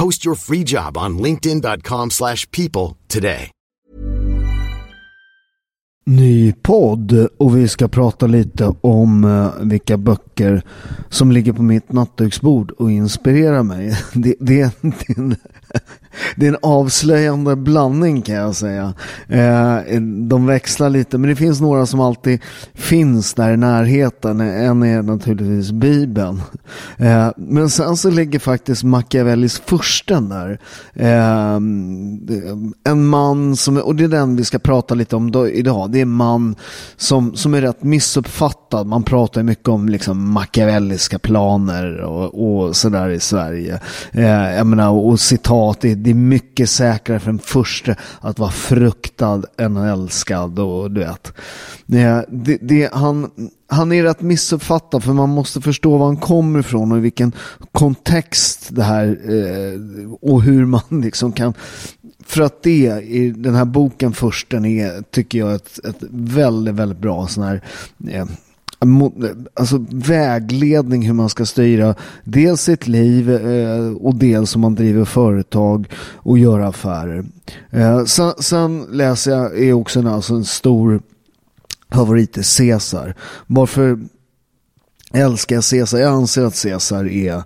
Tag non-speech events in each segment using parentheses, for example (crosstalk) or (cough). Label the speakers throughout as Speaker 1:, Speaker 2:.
Speaker 1: Post your free job on linkedin.com/people slash people today.
Speaker 2: Ny podd och vi ska prata lite om eh, vilka böcker som ligger på mitt nattduksbord och inspirerar mig. (laughs) Det, det, det, (laughs) det är en avslöjande blandning kan jag säga. Eh, de växlar lite men det finns några som alltid finns där i närheten. En är naturligtvis Bibeln. Eh, men sen så ligger faktiskt Machiavellis försten där. Eh, en man som, och det är den vi ska prata lite om idag. Det är en man som, som är rätt missuppfattad. Man pratar mycket om liksom machiavelliska planer och, och sådär i Sverige. Jag menar, och citat, det, det, är mycket säkrare för en första att vara fruktad än älskad och du vet. Det, det, han, han är rätt missuppfattad för man måste förstå var han kommer ifrån och i vilken kontext det här eh, och hur man (laughs) liksom kan för att det i den här boken Försten, är, tycker jag, ett, ett väldigt, väldigt bra sån här eh, alltså vägledning hur man ska styra dels sitt liv eh, och dels om man driver företag och gör affärer. Eh, sen, sen, läser jag, är också en, alltså en stor favorit är Caesar. Varför älskar jag Caesar? Jag anser att Caesar är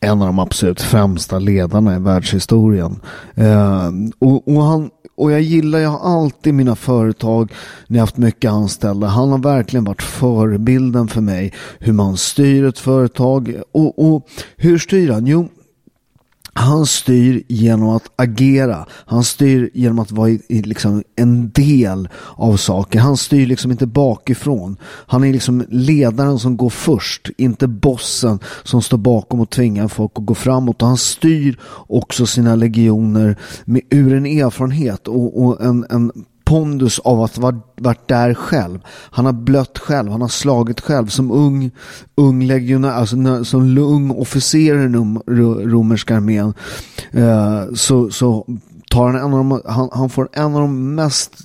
Speaker 2: en av de absolut främsta ledarna i världshistorien. Eh, och, och, han, och jag gillar, jag har alltid mina företag när jag haft mycket anställda. Han har verkligen varit förebilden för mig hur man styr ett företag. Och, och hur styr han? Jo, han styr genom att agera. Han styr genom att vara i, i, liksom en del av saker. Han styr liksom inte bakifrån. Han är liksom ledaren som går först, inte bossen som står bakom och tvingar folk att gå framåt. Och han styr också sina legioner med, ur en erfarenhet och, och en, en pondus av att ha varit där själv. Han har blött själv, han har slagit själv som ung, ung legionär, alltså som ung officer i den romerska armén. Eh, så, så tar han, en av de, han, han, får en av de mest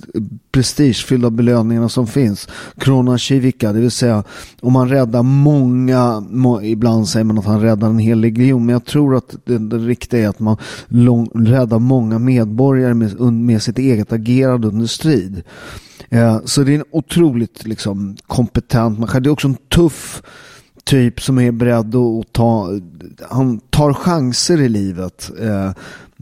Speaker 2: prestigefyllda belöningarna som finns. Krona Civica, det vill säga om man räddar många, må, ibland säger man att han räddar en hel legion, men jag tror att det, det riktiga är att man lång, räddar många medborgare med, med sitt eget agerande under strid. Eh, så det är en otroligt liksom, kompetent människa. Det är också en tuff typ som är beredd att ta, han tar chanser i livet. Eh,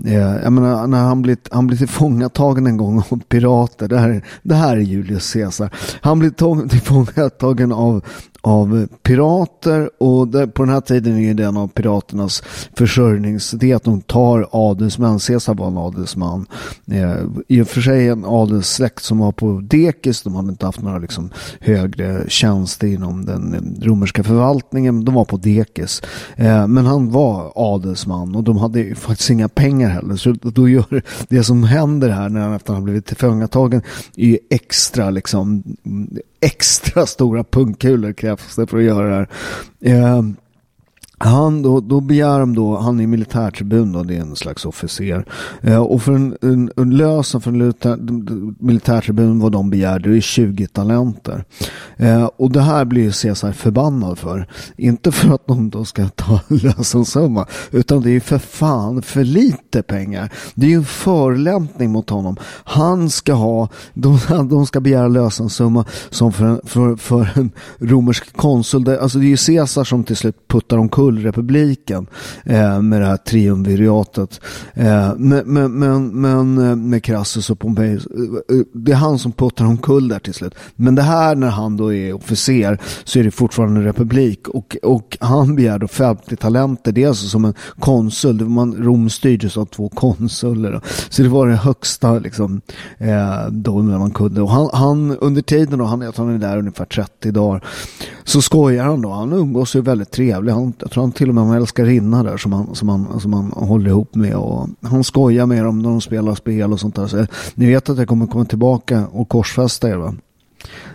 Speaker 2: Eh, jag menar, när han blir, han blir tillfångatagen en gång av pirater. Det här, det här är Julius Caesar. Han blir tillfångatagen av, av pirater och på den här tiden är det en av piraternas försörjnings... Det är att de tar adelsmän. Caesar var en adelsman. Eh, I och för sig en adelssläkt som var på dekis. De hade inte haft några liksom, högre tjänster inom den romerska förvaltningen. De var på dekis. Eh, men han var adelsman och de hade faktiskt inga pengar heller. Så då gör det som händer här när han efter han blivit tillfångatagen är extra liksom extra stora pungkulor jag får för att göra det här. Ehm, han, då, då begär de då, han är militärtribun då, det är en slags officer. Eh, och för en, en, en lösen för en militärtribun vad de begär, det är 20 talenter. Eh, och det här blir Caesar förbannad för. Inte för att de då ska ta (laughs) lösensumma, utan det är för fan för lite pengar. Det är ju en förolämpning mot honom. Han ska ha, de, (laughs) de ska begära lösensumma som för en, för, för en romersk konsul. Alltså det är ju Caesar som till slut puttar omkull Tullrepubliken eh, med det här triumviratet. Eh, men, men, men, men eh, med Crassus och Pompejus, eh, eh, det är han som puttar omkull där till slut. Men det här när han då är officer så är det fortfarande republik och, och han begär då 50 talenter. Det är alltså som en konsul. Man, Rom styrdes av två konsuler. Då. Så det var det högsta liksom, eh, då när man kunde. Och han, han under tiden då, han, han är där ungefär 30 dagar, så skojar han då. Han umgås ju väldigt trevligt. Han, tror han till och med har en älskarinna där som han, som, han, som han håller ihop med. Och han skojar med dem när de spelar spel och sånt där. Så, eh, ni vet att jag kommer komma tillbaka och korsfästa er va?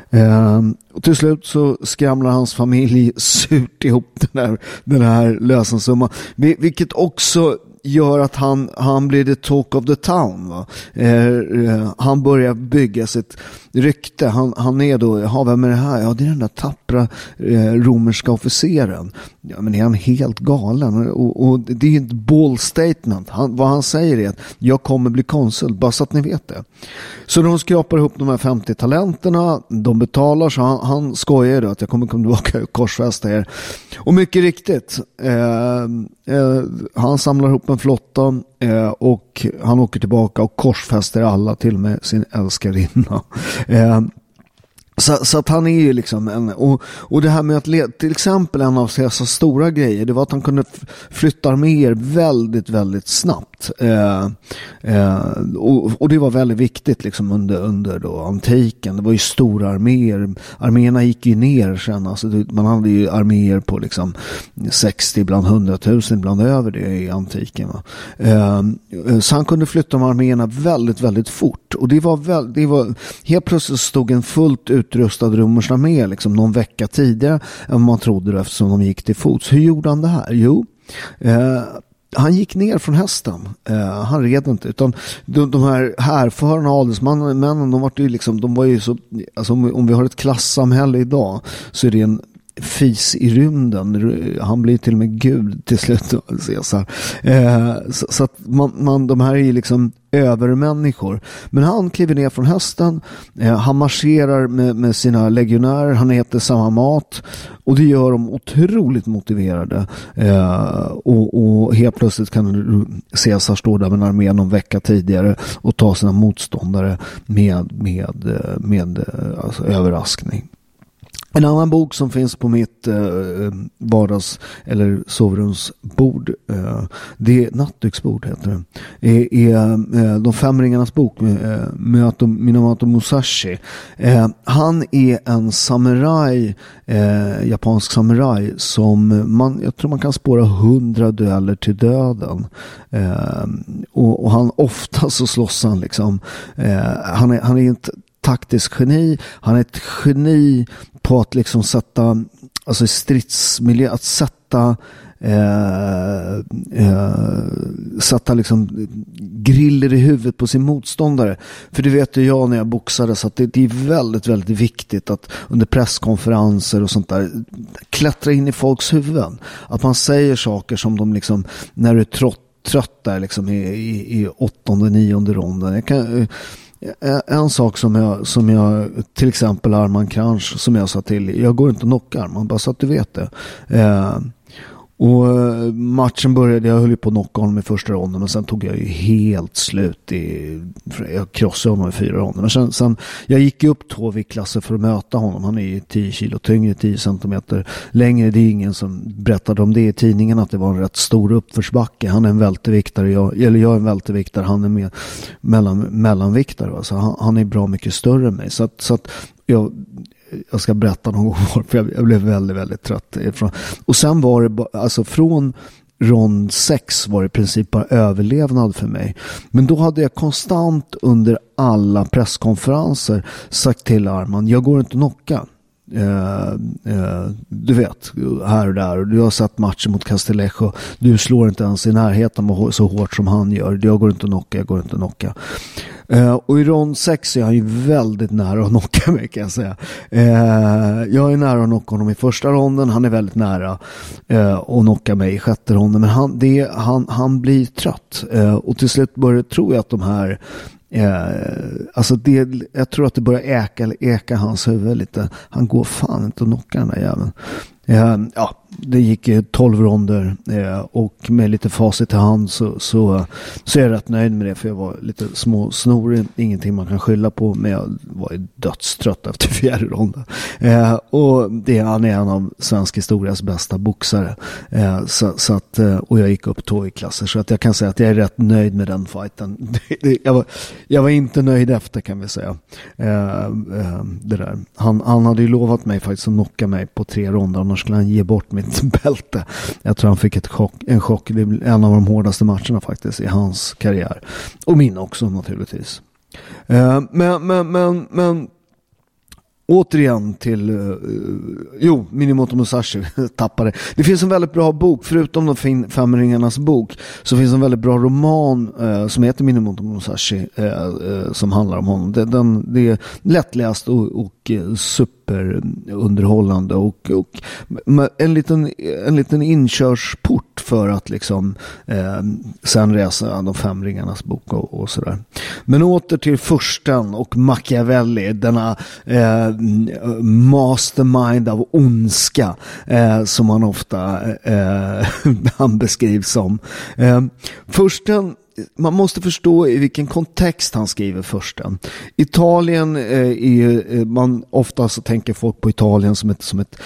Speaker 2: Eh, och till slut så skramlar hans familj (laughs) surt ihop den här, den här lösensumman. Vilket också gör att han, han blir the talk of the town. Va? Eh, eh, han börjar bygga sitt rykte. Han, han är då, ja, vem är det här? Ja, det är den där tappra eh, romerska officeren. Ja, men är han helt galen? Och, och det är ett bold statement. Han, vad han säger är att jag kommer bli konsul, bara så att ni vet det. Så de skrapar ihop de här 50 talenterna, de betalar, så han, han skojar då att jag kommer komma tillbaka och korsfästa er. Och mycket riktigt, eh, eh, han samlar ihop en flotta eh, och han åker tillbaka och korsfäster alla, till och med sin älskarinna. (laughs) Eh, så, så, att han är ju liksom en, och, och det här med att leda, till exempel en av Caesars stora grejer, det var att han kunde flytta arméer väldigt, väldigt snabbt. Eh, eh, och, och, det var väldigt viktigt liksom under, under då antiken. Det var ju stora arméer. Arméerna gick ju ner sen. Alltså, man hade ju arméer på liksom 60, ibland 100 000, ibland över det i antiken. Eh, så han kunde flytta de arméerna väldigt, väldigt fort. Och det var, väl, det var helt plötsligt stod en fullt ut utrustade romersk med liksom någon vecka tidigare än vad man trodde eftersom de gick till fots. Hur gjorde han det här? Jo, eh, han gick ner från hästen. Eh, han red inte. Utan de, de här härförarna, adelsmännen, de var ju liksom, de var ju så, alltså om, om vi har ett klassamhälle idag så är det en fis i rymden. Han blir till och med gud till slut, Caesar. Eh, så, så, att man, man, de här är ju liksom övermänniskor. Men han kliver ner från hästen, eh, han marscherar med, med, sina legionärer, han äter samma mat och det gör dem otroligt motiverade. Eh, och, och, helt plötsligt kan Caesar stå där med en armé någon vecka tidigare och ta sina motståndare med, med, eh, med, eh, alltså, överraskning. En annan bok som finns på mitt eh, vardags eller sovrumsbord, eh, det är nattduksbord heter det, är, är eh, De fem ringarnas bok med eh, Minamoto Musashi. Eh, han är en samuraj, eh, japansk samuraj som man, jag tror man kan spåra hundra dueller till döden. Eh, och, och, han ofta så slåss han liksom, eh, han är, han är inte taktisk geni. Han är ett geni på att liksom sätta, alltså stridsmiljö, att sätta eh, eh, sätta liksom griller i huvudet på sin motståndare. För det vet ju jag när jag boxade så att det, det, är väldigt, väldigt viktigt att under presskonferenser och sånt där klättra in i folks huvuden. Att man säger saker som de liksom, när du är trött, trött där liksom i, i, i åttonde, nionde ronden. Jag kan, eh, en sak som jag, som jag till exempel Arman Kranch som jag sa till, jag går inte och knockar Arman, bara så att du vet det. Eh, och eh, matchen började, jag höll ju på att knocka honom i första ronden och sen tog jag ju helt slut i, jag krossade honom i fyra ronder. Men sen, sen jag gick ju upp två viktklasser för att möta honom. Han är ju 10 kilo tyngre, 10 centimeter längre. Det är ingen som berättade om det i tidningen att det var en rätt stor uppförsbacke. Han är en välteviktare, jag, eller jag är en välteviktare, han är med, mellan, mellanviktare. Så han, han är bra mycket större än mig. Så att, så att jag, jag ska berätta någon gång för jag, blev väldigt, väldigt trött. Ifrån. Och sen var det alltså från rond 6 var det i princip bara överlevnad för mig. Men då hade jag konstant under alla presskonferenser sagt till Arman, jag går inte att knocka. Eh, eh, du vet, här och där. Du har sett matchen mot Castillejo. Du slår inte ens i närheten så hårt som han gör. Jag går inte att knocka, jag går inte att knocka. Eh, och i rond 6 är han ju väldigt nära att knocka mig kan jag säga. Eh, jag är nära att knocka honom i första ronden, han är väldigt nära eh, att knocka mig i sjätte ronden. Men han, det, han, han blir trött. och till slut börjar, tror jag att de här alltså det, jag tror att det börjar äka, äka hans huvud lite. Han går fan inte att knocka den där jäveln. ja, det gick 12 ronder eh, och med lite facit i hand så, så, så är jag rätt nöjd med det för jag var lite småsnorig. Ingenting man kan skylla på men jag var dödstrött efter (laughs) fjärde ronden. Eh, och det, han är en av svensk historias bästa boxare. Eh, så, så att, och jag gick upp två i klasser så att jag kan säga att jag är rätt nöjd med den fighten. (laughs) jag, var, jag var inte nöjd efter kan vi säga. det där. Han, han hade ju lovat mig faktiskt att knocka mig på tre ronder annars skulle han ge bort mig mitt (laughs) bälte. Jag tror han fick ett chock, en chock. Det är en av de hårdaste matcherna faktiskt i hans karriär. Och min också naturligtvis. Eh, men, men, men, men Återigen till, uh, jo, Minimoto Musashi (laughs) tappade. Det finns en väldigt bra bok, förutom de fem ringarnas bok, så finns en väldigt bra roman uh, som heter Minimoto Musashi uh, som handlar om honom. Det, den, det är lättläst och, och super superunderhållande och, och en, liten, en liten inkörsport för att liksom eh, sen läsa de fem ringarnas bok och, och sådär. Men åter till försten och Machiavelli, denna eh, mastermind av ondska eh, som han ofta eh, (laughs) han beskrivs som. Eh, försten man måste förstå i vilken kontext han skriver försten. Italien eh, är ju... Eh, man ofta så tänker folk på Italien som ett, som ett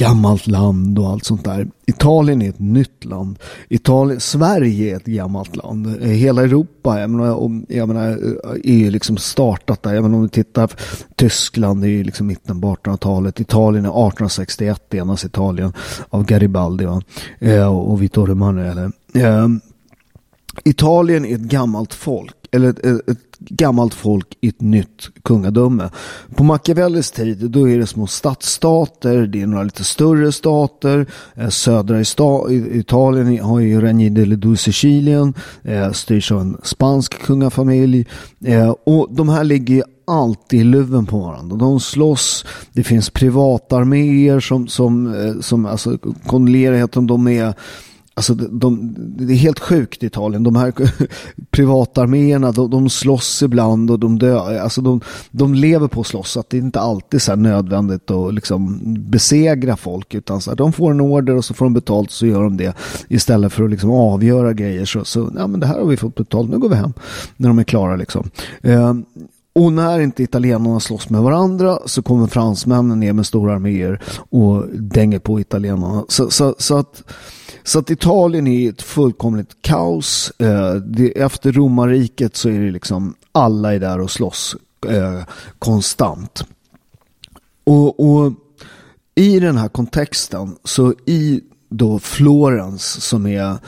Speaker 2: gammalt land och allt sånt där. Italien är ett nytt land. Italien, Sverige är ett gammalt land. Eh, hela Europa jag menar, om, jag menar, eh, är ju liksom startat där. Jag menar, om du tittar, Tyskland är ju liksom mitten på 1800-talet. Italien är 1861, enas Italien av Garibaldi va? och Vittorio Emanuele. Italien är ett gammalt folk, eller ett, ett, gammalt folk i ett nytt kungadöme. På Machiavellis tid då är det små stadsstater, det är några lite större stater. Eh, södra Italien har ju Regni delle Due Sicilien, eh, styrs av en spansk kungafamilj. Eh, och de här ligger alltid i luven på varandra. De slåss, det finns privatarméer som, som, eh, som alltså, kondolerar de är Alltså de, det är helt sjukt i Italien. De här (laughs) privatarméerna, de, de slåss ibland och de dör. Alltså de, de lever på att slåss. Att det är inte alltid så nödvändigt att liksom besegra folk. Utan så här, de får en order och så får de betalt så gör de det. Istället för att liksom avgöra grejer. Så, så ja men det här har vi fått betalt, nu går vi hem. När de är klara liksom. Eh, och när inte italienarna slåss med varandra så kommer fransmännen ner med stora arméer och dänger på italienarna. Så, så, så att så att Italien är ett fullkomligt kaos. Eh, efter romarriket så är det liksom alla är där och slåss eh, konstant. Och, och i den här kontexten så i då Florens som är,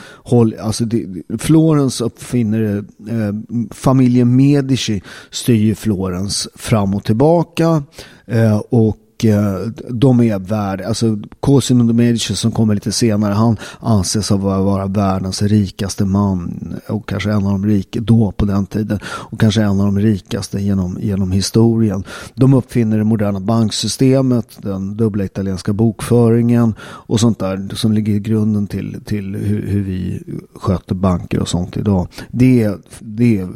Speaker 2: alltså det, Florens uppfinner, eh, familjen Medici styr Florens fram och tillbaka eh, och Eh, de är värd, alltså Cosimo de Medici som kommer lite senare, han anses vara, vara världens rikaste man och kanske en av de rikaste då på den tiden och kanske en av de rikaste genom, genom historien. De uppfinner det moderna banksystemet, den dubbla italienska bokföringen och sånt där som ligger i grunden till, till hur, hur vi sköter banker och sånt idag. Det är, det är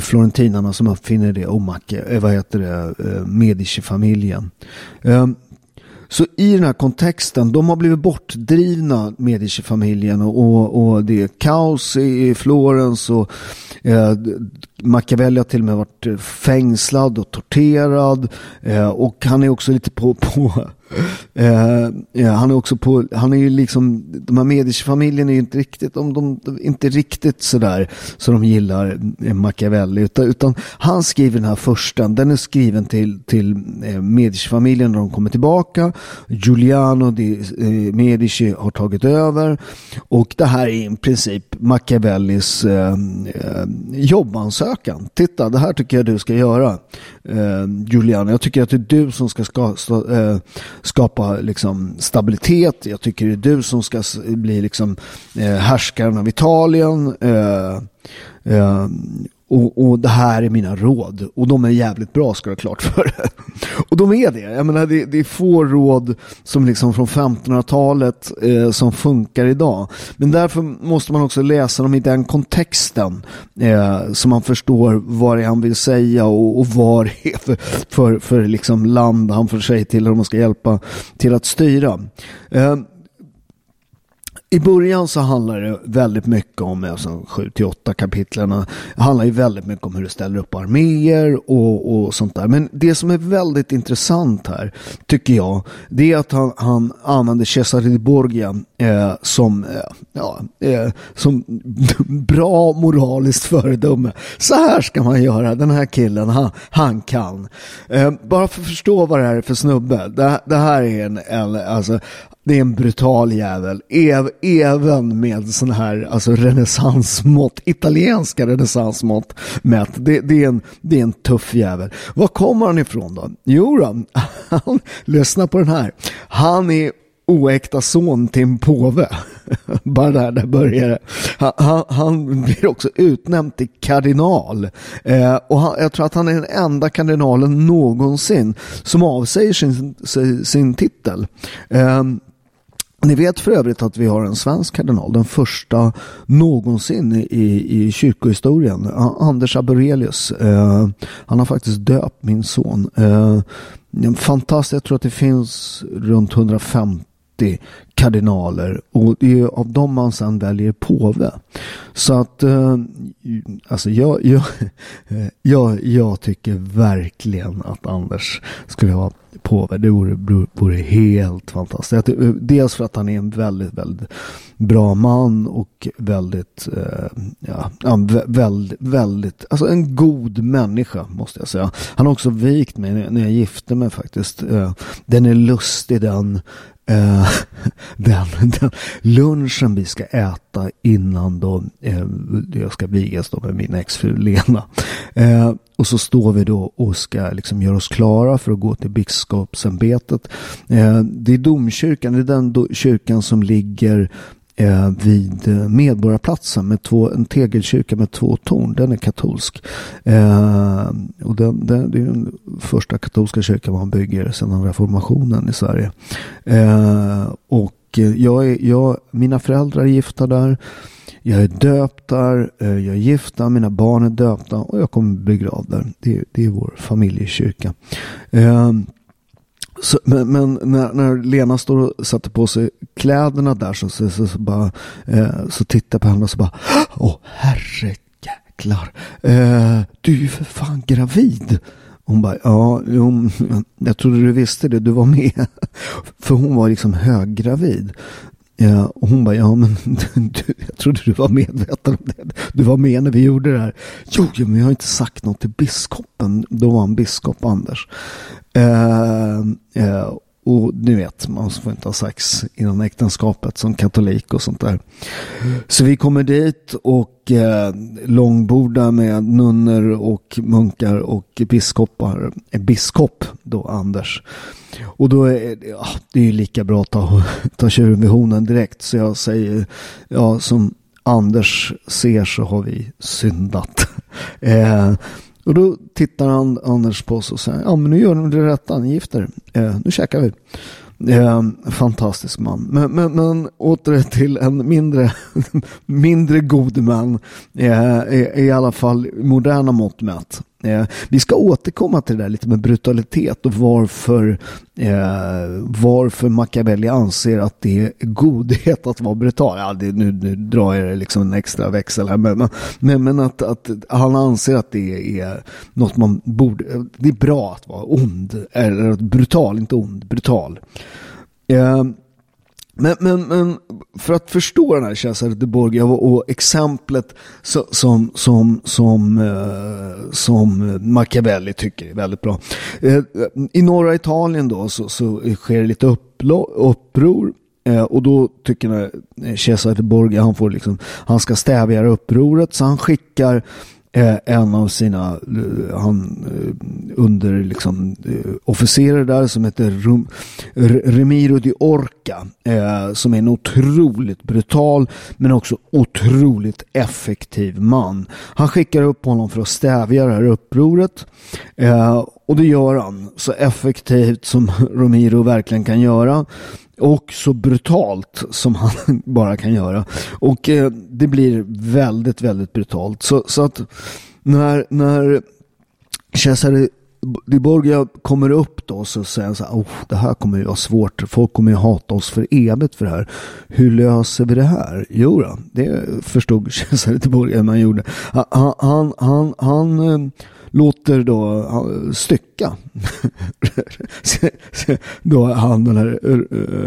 Speaker 2: florentinarna som uppfinner det och Macke, eh, vad heter det, eh, Medici familjen. Ehm, så i den här kontexten, de har blivit bortdrivna, Medici-familjen och, och, och, det är kaos i Florens och eh, Machiavelli har till och med varit fängslad och torterad eh, och han är också lite på, på Uh, ja, han är också på, han är ju liksom, de här Medici-familjen är ju inte riktigt, de, de, inte riktigt sådär så de gillar eh, Machiavelli. Utan, utan han skriver den här första, den är skriven till, till eh, Medici-familjen när de kommer tillbaka. Giuliano di eh, Medici har tagit över. Och det här är i princip Machiavellis eh, eh, jobbansökan. Titta, det här tycker jag du ska göra. Eh, Giuliano, jag tycker att det är du som ska ska, ska, eh, skapa liksom, stabilitet. Jag tycker det är du som ska bli liksom, eh, härskaren av Italien. Eh, eh, och, och det här är mina råd. Och de är jävligt bra ska du ha klart för Och de är det. Jag menar, det, det är få råd som liksom från 1500-talet eh, som funkar idag. Men därför måste man också läsa dem i den kontexten. Eh, så man förstår vad det är han vill säga och, och vad det är för, för, för liksom land han får säga till och man ska hjälpa till att styra. Eh, i början så handlar det väldigt mycket om, alltså 7 till 8 kapitlen, det handlar ju väldigt mycket om hur du ställer upp arméer och, och sånt där. Men det som är väldigt intressant här, tycker jag, det är att han, han använder Cesare di Borgia eh, som, eh, ja, eh, som (laughs) bra moraliskt föredöme. Så här ska man göra, den här killen, han, han kan. Eh, bara för att förstå vad det här är för snubbe. Det, det här är en, en alltså, det är en brutal jävel. Ev, även med sådana här alltså renässansmått, italienska renässansmått mätt. Det, det, är en, det är en tuff jävel. Var kommer han ifrån då? Jo då, (laughs) han, lyssna på den här. Han är oäkta son till en påve. (laughs) Bara där, där börjar det. Han, han, han, blir också utnämnd till kardinal. Eh, och han, jag tror att han är den enda kardinalen någonsin som avsäger sin, sin, sin titel. Eh, ni vet för övrigt att vi har en svensk kardinal, den första någonsin i, i kyrkohistorien. Anders Aborelius. Eh, han har faktiskt döpt min son. Eh, fantastiskt, jag tror att det finns runt 150 kardinaler och det är av dem man sedan väljer påve. Så att eh, alltså jag, jag, (laughs) jag, jag tycker verkligen att Anders skulle vara påve. Det vore, vore helt fantastiskt. Dels för att han är en väldigt, väldigt bra man och väldigt, eh, ja, väldigt, väldigt, alltså en god människa måste jag säga. Han har också vikt mig när jag gifte mig faktiskt. Eh, den är lustig den. Eh, (laughs) den, den lunchen vi ska äta innan då eh, jag ska vigas då med min exfru Lena. Eh, och så står vi då och ska liksom göra oss klara för att gå till biskopsämbetet. Eh, det är domkyrkan, det är den do, kyrkan som ligger eh, vid eh, Medborgarplatsen med två, en tegelkyrka med två torn. Den är katolsk. Eh, och den, den, det är den första katolska kyrkan man bygger sedan reformationen i Sverige. Eh, och eh, jag är, jag, mina föräldrar är gifta där. Jag är döpt där, eh, jag är gift där, mina barn är döpta och jag kommer bli begravd där. Det, det är vår familjekyrka. Eh, så, men, men när, när, Lena står och sätter på sig kläderna där så, så, så, så bara, eh, så tittar jag på henne och så bara Åh herrejäklar. Eh, du är ju för fan gravid. Hon bara, ja, hon, jag trodde du visste det, du var med. (laughs) För hon var liksom höggravid. Ja, och hon bara, ja men (laughs) du, jag trodde du var medveten om det. Du var med när vi gjorde det här. Jo men jag har inte sagt något till biskopen. Då var han biskop, Anders. Eh, eh, och ni vet, man får inte ha sex innan äktenskapet som katolik och sånt där. Så vi kommer dit och eh, långbordar med nunnor och munkar och biskopar. Eh, biskop då, Anders. Och då är ja, det är lika bra att ta, (laughs) ta tjuren vid honen direkt. Så jag säger, ja som Anders ser så har vi syndat. (laughs) Eh, och då tittar han, Anders på oss och säger, ja men nu gör du det rätta, ni gifter eh, nu käkar vi. Eh, fantastisk man. Men, men, men åter till en mindre, (laughs) mindre god man. Eh, i, I alla fall moderna mått mätt. Eh, vi ska återkomma till det där lite med brutalitet och varför, eh, varför Machiavelli anser att det är godhet att vara brutal. Ja, det, nu, nu drar jag liksom en extra växel här, men, men, men att, att han anser att det är något man borde, det är bra att vara ond, eller brutal, inte ond, brutal. Eh, men, men, men för att förstå den här kejsaren de Borgia och, exemplet som, som, som, som, eh, som Machiavelli tycker är väldigt bra. Eh, I norra Italien då så, så sker det lite upplo, uppror eh, och då tycker Cesare de Borgia han, får liksom, han ska stävja upproret så han skickar Eh, en av sina eh, han, eh, under liksom, eh, officerare där som heter Rum, Remiro di Orca som är en otroligt brutal men också otroligt effektiv man. Han skickar upp honom för att stävja det här upproret och det gör han så effektivt som (laughs) Romiro verkligen kan göra och så brutalt som han (laughs) bara kan göra. Och eh, det blir väldigt, väldigt brutalt. Så, så att när, när Cesare Di Borgia kommer upp då så säger han så här, oh, det här kommer ju vara svårt, folk kommer ju hata oss för evigt för det här. Hur löser vi det här? Jo då, det förstod (laughs) Cesare Di Borgia man gjorde. Han, han, han, han eh, låter då stycka (laughs) då han den här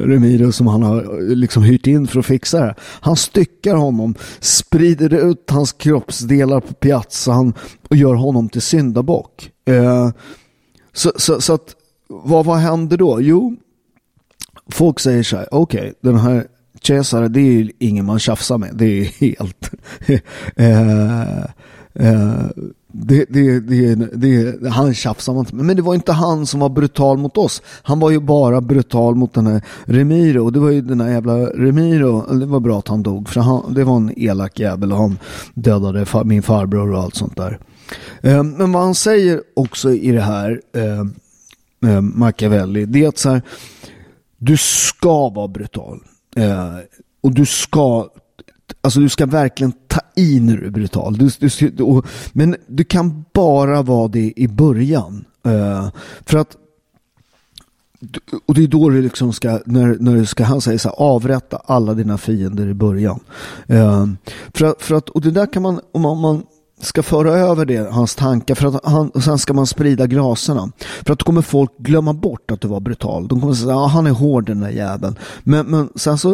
Speaker 2: Remiro som han har liksom hyrt in för att fixa det. Han styckar honom, sprider ut hans kroppsdelar på piazzan och gör honom till syndabock. Eh, så, så, så att vad, vad händer då? Jo, folk säger så här, okej, okay, den här Cesare, det är ju ingen man tjafsar med. Det är helt... (laughs) eh, eh, det, det, det, det, han tjafsar man inte med. Men det var inte han som var brutal mot oss. Han var ju bara brutal mot den här Remiro. Och det var ju den här jävla Remiro. Det var bra att han dog. För han, det var en elak jävel. Och han dödade min farbror och allt sånt där. Eh, men vad han säger också i det här eh, eh, Machiavelli. Det är att så här. Du ska vara brutal. Eh, och du ska Alltså du ska verkligen ta i när du är brutal. Du, du, och, men du kan bara vara det i början. Uh, för att och det är då du liksom ska, när, när du ska, han säger så här, avrätta alla dina fiender i början. Uh, för, att, för att, och det där kan man, om man, om man ska föra över det, hans tankar, för att han, och sen ska man sprida graserna. För att då kommer folk glömma bort att du var brutal. De kommer säga, ja ah, han är hård den där jäveln. Men, men sen så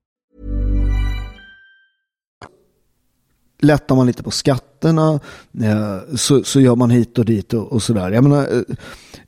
Speaker 2: Lättar man lite på skatterna eh, så, så gör man hit och dit och, och sådär. Jag menar, eh,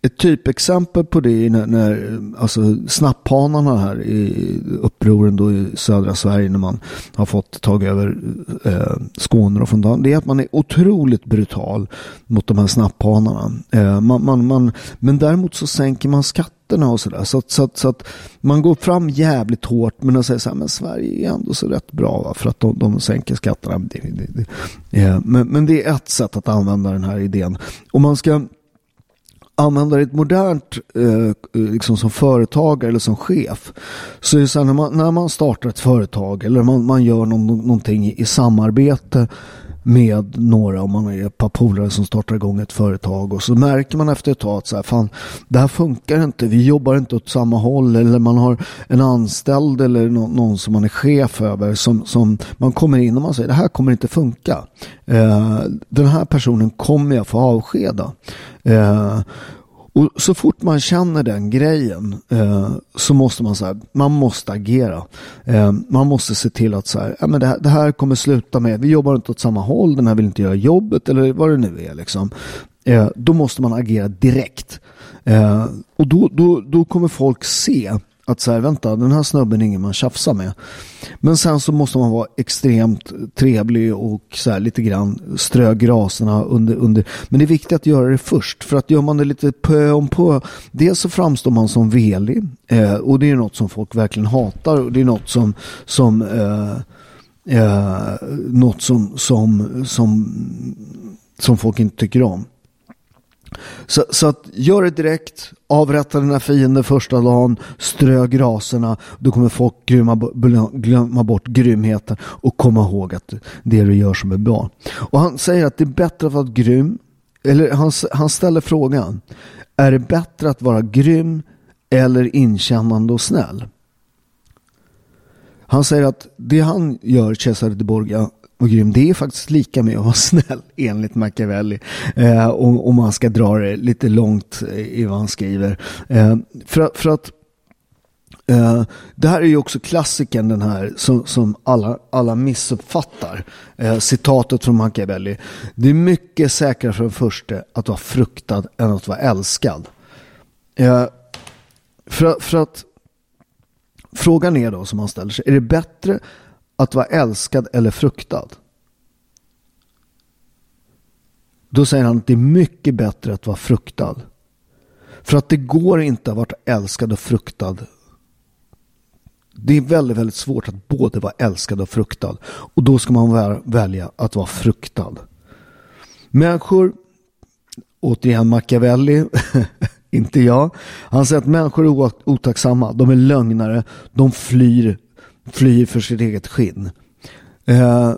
Speaker 2: ett typexempel på det är när, när eh, alltså snapphanarna här i upproren då i södra Sverige när man har fått tag över eh, Skåne och från dagen. Det är att man är otroligt brutal mot de här snapphanarna. Eh, man, man, man, men däremot så sänker man skatten skatterna och sådär. Så, så, så, att man går fram jävligt hårt men att säger så här, men Sverige är ändå så rätt bra va? för att de, de sänker skatterna. Det, det, det, men, men det är ett sätt att använda den här idén. Och man ska använda det modernt eh, liksom som företagare eller som chef så är det så här, när man, när man startar ett företag eller man, man gör någon, någonting i, i samarbete med några om man är ett par polare som startar igång ett företag och så märker man efter ett tag att så här, fan, det här funkar inte, vi jobbar inte åt samma håll eller man har en anställd eller någon som man är chef över som, som man kommer in och man säger det här kommer inte funka. Eh, den här personen kommer jag få avskeda. Eh, och så fort man känner den grejen eh, så måste man så här, man måste agera. Eh, man måste se till att så här, ja, men det, här, det här kommer sluta med, vi jobbar inte åt samma håll, den här vill inte göra jobbet eller vad det nu är liksom. Eh, då måste man agera direkt. Eh, och då, då, då kommer folk se att så här, vänta, den här snubben är ingen man tjafsar med. Men sen så måste man vara extremt trevlig och så här, lite grann strö graserna under, under. Men det är viktigt att göra det först. För att gör man det lite pö om pö. Dels så framstår man som velig. Eh, och det är något som folk verkligen hatar. Och det är något som, som eh, eh, något som, som, som, som folk inte tycker om. Så, så, att gör det direkt, avrätta dina fiender första dagen, strö graserna, då kommer folk glömma, glömma bort grymheten och komma ihåg att det är det du gör som är bra. Och han säger att det är bättre att vara grym, eller han, han ställer frågan, är det bättre att vara grym eller inkännande och snäll? Han säger att det han gör, Cesare de Borga, och grym. Det är faktiskt lika med att vara (laughs) snäll enligt Machiavelli. Eh, om, man ska dra det lite långt eh, i vad han skriver. Eh, för, för att Uh, det här är ju också klassiken den här som, som alla, alla missuppfattar. Uh, citatet från Machiavelli. Det är mycket säkrare för den första att vara fruktad än att vara älskad. Uh, för, för att frågan är då som man ställer sig. Är det bättre att vara älskad eller fruktad? Då säger han att det är mycket bättre att vara fruktad. För att det går inte att vara älskad och fruktad. Det är väldigt, väldigt svårt att både vara älskad och fruktad. Och då ska man välja att vara fruktad. Människor, återigen Machiavelli, (laughs) inte jag. Han säger att människor är otacksamma, de är lögnare, de flyr flyr för sitt eget skinn. Eh,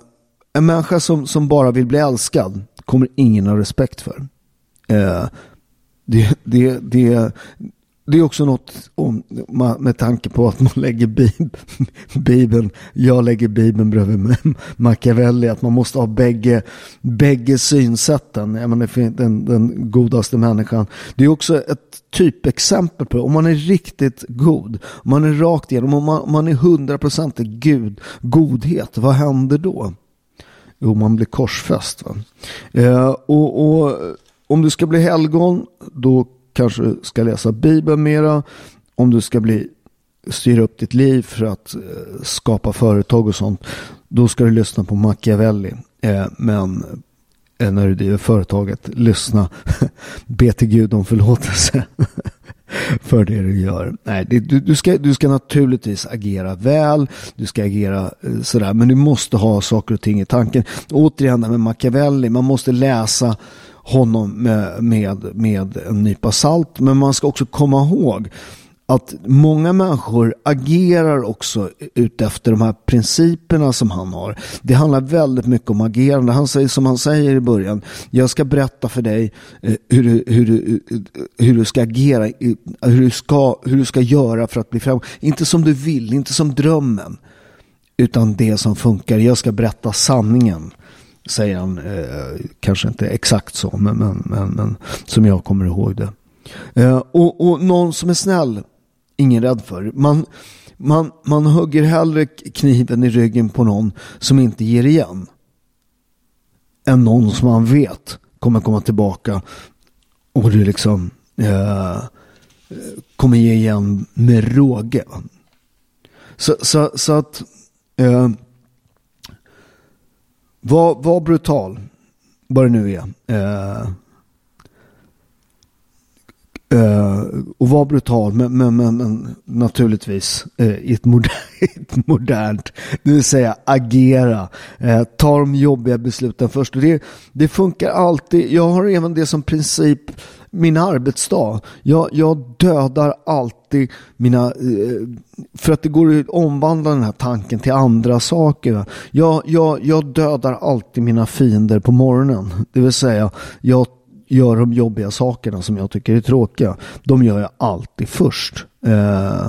Speaker 2: en människa som, som bara vill bli älskad kommer ingen ha respekt för. Eh, det, det, det, det är också något om, med tanke på att man lägger Bibeln, jag lägger Bibeln bredvid Machiavelli, att man måste ha bägge, bägge synsätten. Jag menar, den, den godaste människan. Det är också ett typexempel på om man är riktigt god, om man är rakt igenom, om man, om man är hundraprocentig gud, godhet, vad händer då? Jo, man blir korsfäst. Eh, och, och om du ska bli helgon, då kanske ska läsa Bibeln mera. Om du ska bli, styra upp ditt liv för att eh, skapa företag och sånt. Då ska du lyssna på Machiavelli. Eh, men eh, när du driver företaget, lyssna. (laughs) Be till Gud om förlåtelse. (laughs) för det du gör. Nej, det, du, du, ska, du ska naturligtvis agera väl, du ska agera eh, sådär, men du måste ha saker och ting i tanken. Återigen med Machiavelli, man måste läsa honom med, med, med en nypa salt. Men man ska också komma ihåg att många människor agerar också utefter de här principerna som han har. Det handlar väldigt mycket om agerande. Han säger som han säger i början, jag ska berätta för dig eh, hur du, hur du, hur du ska agera, hur du ska, hur du ska göra för att bli framgångsrik. Inte som du vill, inte som drömmen, utan det som funkar. Jag ska berätta sanningen säger han, eh, kanske inte exakt så, men, men, men, men, som jag kommer ihåg det. Eh, och, och någon som är snäll, ingen rädd för. Man, man, man hugger hellre kniven i ryggen på någon som inte ger igen. Än någon som man vet kommer komma tillbaka och du liksom eh, kommer ge igen med råge. Så, så, så att eh, var, var brutal. Vad det nu är. Eh, eh, och var brutal, men, men, men, men naturligtvis eh, i ett, moder (laughs) ett modernt, det vill säga agera. Eh, ta de jobbiga besluten först. Och det, det funkar alltid. Jag har även det som princip min arbetsdag. Jag, jag dödar alltid mina, eh, för att det går att omvandla den här tanken till andra saker. Jag, jag, jag dödar alltid mina fiender på morgonen. Det vill säga, jag gör de jobbiga sakerna som jag tycker är tråkiga. De gör jag alltid först. Eh,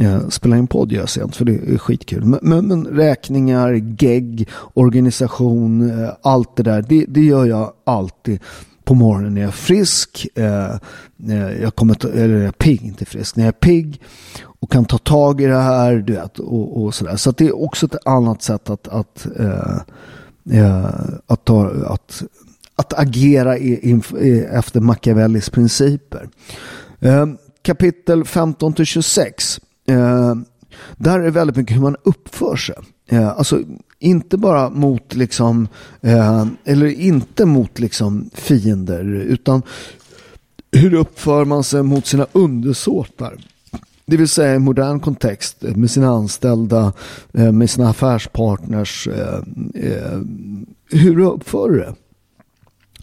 Speaker 2: eh spela in podd gör jag sent för det är skitkul. Men, men, men räkningar, gegg, organisation, eh, allt det där, det, det gör jag alltid på morgonen när jag är frisk, eh, eh jag kommer eller jag är pigg, inte frisk, när jag är pigg och kan ta tag i det här, du vet, och, och sådär. Så det är också ett annat sätt att, att, eh, eh att, ta, att, att agera i, i, efter Machiavellis principer. Eh, kapitel 15 till 26 Eh, där är det väldigt mycket hur man uppför sig. Eh, alltså inte bara mot liksom, eh, eller inte mot liksom fiender, utan hur uppför man sig mot sina undersåtar? Det vill säga i modern kontext eh, med sina anställda, eh, med sina affärspartners. Eh, eh, hur uppför du det?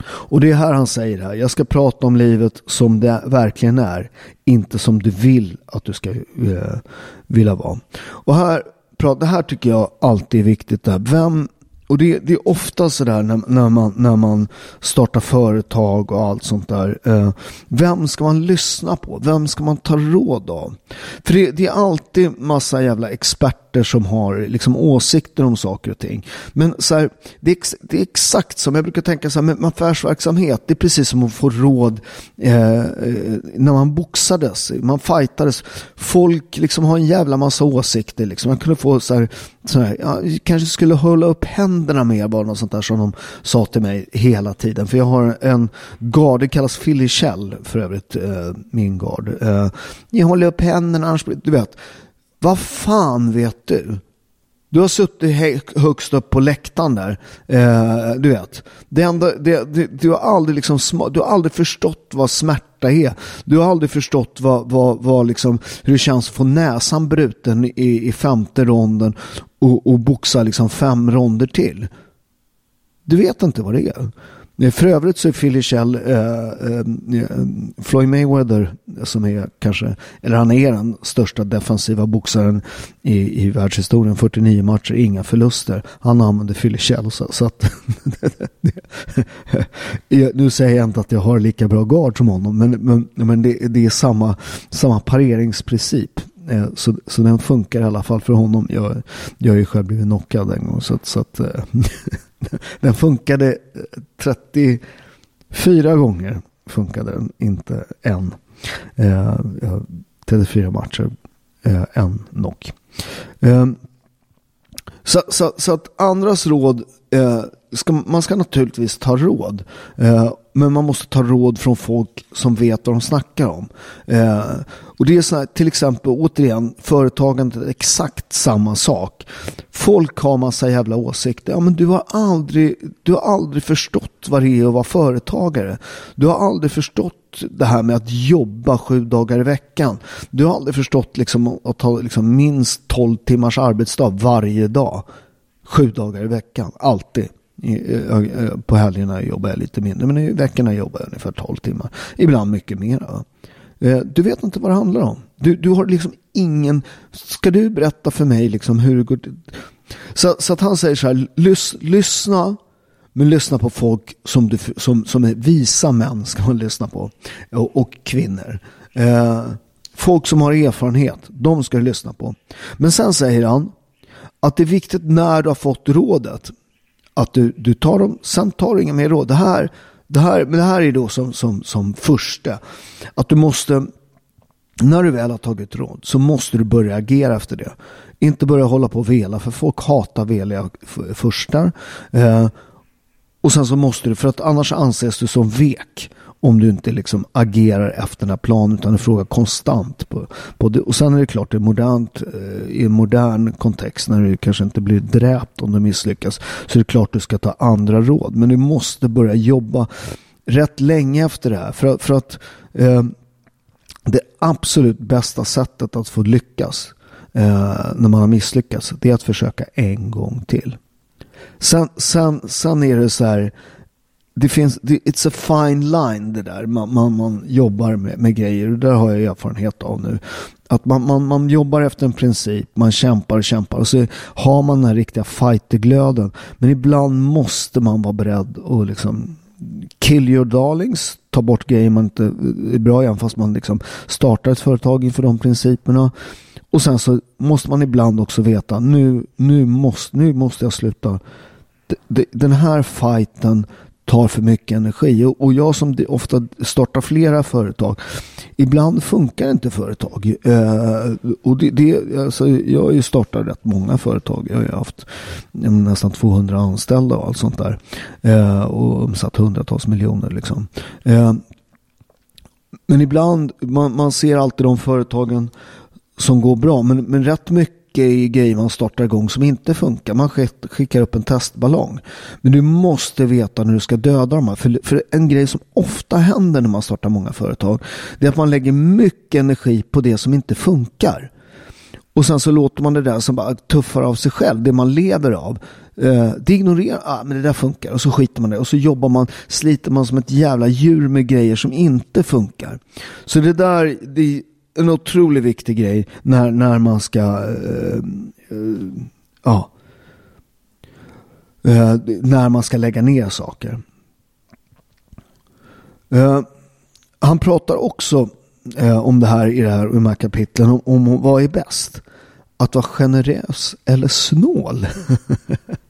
Speaker 2: Och det är här han säger här, jag ska prata om livet som det verkligen är, inte som du vill att du ska eh, vilja vara. Och här, det här tycker jag alltid är viktigt. Där. Vem och det, det, är ofta sådär när, när, man, när man startar företag och allt sånt där. Eh, vem ska man lyssna på? Vem ska man ta råd av? För det, det är alltid massa jävla experter som har liksom åsikter om saker och ting. Men så här, det, är, det är exakt som jag brukar tänka så här, med affärsverksamhet. Det är precis som att få råd eh, eh, när man boxades. Man fightades. Folk liksom har en jävla massa åsikter. Liksom. Man kunde få så här, så här, ja, kanske skulle hålla upp händerna mer bara något sånt där som de sa till mig hela tiden. För jag har en gard, det kallas Philly Shell för övrigt, eh, min gard. Eh, jag håller upp händerna, annars, du vet. Vad fan vet du? Du har suttit högst upp på läktaren där. Eh, du vet. Det enda, det, det, du, har aldrig liksom, du har aldrig förstått vad smärta är. Du har aldrig förstått vad, vad, vad liksom, hur det känns att få näsan bruten i, i femte ronden och, och boxa liksom fem ronder till. Du vet inte vad det är. Eh, för övrigt så är Philly Shell eh, eh, eh, Floyd Mayweather som är kanske, eller han är den största defensiva boxaren i, i världshistorien. 49 matcher, inga förluster. Han använder Philly Shell. Så, så att (laughs) nu säger jag inte att jag har lika bra guard som honom, men, men, men det, det är samma, samma pareringsprincip. Eh, så, så den funkar i alla fall för honom. Jag, jag har ju själv blivit knockad en gång. Så, så att, (laughs) (laughs) den funkade eh, 34 gånger. Funkade den, inte en. 34 eh, matcher, eh, en knock. Eh, så, så, så, att andras råd, eh, ska, man ska naturligtvis ta råd. Eh, men man måste ta råd från folk som vet vad de snackar om. Eh, och det är så här, till exempel, återigen, företagandet är exakt samma sak. Folk har massa jävla åsikter. Ja, men du har aldrig, du har aldrig förstått vad det är att vara företagare. Du har aldrig förstått det här med att jobba sju dagar i veckan. Du har aldrig förstått liksom, att ha liksom, minst tolv timmars arbetsdag varje dag. Sju dagar i veckan, alltid. På helgerna jobbar jag lite mindre, men i veckorna jobbar jag ungefär 12 timmar. Ibland mycket mer. Eh, du vet inte vad det handlar om. Du, du har liksom ingen... Ska du berätta för mig liksom hur det går till? Så, så att han säger så här, lys, lyssna, men lyssna på folk som, du, som, som är visa män ska man lyssna på. Och, och kvinnor. Eh, folk som har erfarenhet, de ska du lyssna på. Men sen säger han att det är viktigt när du har fått rådet att du, du tar dem, sen tar du inga mer råd. Det här, det här, men det här är då som, som, som första. Att du måste, när du väl har tagit råd så måste du börja agera efter det. Inte börja hålla på och vela, för folk hatar veliga förstar. Eh, och sen så måste du, för att annars anses du som vek om du inte liksom agerar efter den här planen utan du frågar konstant. På, på det. Och sen är det klart, det är modernt, eh, i en modern kontext när du kanske inte blir dräpt om du misslyckas så är det klart du ska ta andra råd. Men du måste börja jobba rätt länge efter det här. För, för att eh, det absolut bästa sättet att få lyckas eh, när man har misslyckats det är att försöka en gång till. Sen, sen, sen är det så här det finns, it's a fine line det där. Man, man, man jobbar med, med grejer och det har jag erfarenhet av nu. Att man, man, man jobbar efter en princip, man kämpar och kämpar och så har man den här riktiga fighterglöden. Men ibland måste man vara beredd att liksom kill your darlings, ta bort grejer man inte är bra igen fast man liksom startar ett företag inför de principerna. Och sen så måste man ibland också veta nu, nu, måste, nu måste jag sluta. Den här fighten tar för mycket energi. Och jag som ofta startar flera företag, ibland funkar inte företag. Eh, och det, det, alltså, jag har ju startat rätt många företag. Jag har ju haft mm, nästan 200 anställda och allt sånt där. Eh, och omsatt hundratals miljoner liksom. Eh, men ibland, man, man ser alltid de företagen som går bra. Men, men rätt mycket i grejer man startar igång som inte funkar. Man skickar upp en testballong. Men du måste veta när du ska döda dem. För, för en grej som ofta händer när man startar många företag. Det är att man lägger mycket energi på det som inte funkar. Och sen så låter man det där som bara tuffar av sig själv, det man lever av. Eh, det ignorerar, ah, men det där funkar och så skiter man det och så jobbar man, sliter man som ett jävla djur med grejer som inte funkar. Så det där, det en otroligt viktig grej när, när man ska, uh, uh, ja, eh, när man ska lägga ner saker. han pratar också om det här i, det här, i de här kapitlen, om, om vad är bäst? Att vara generös eller snål? (laughs)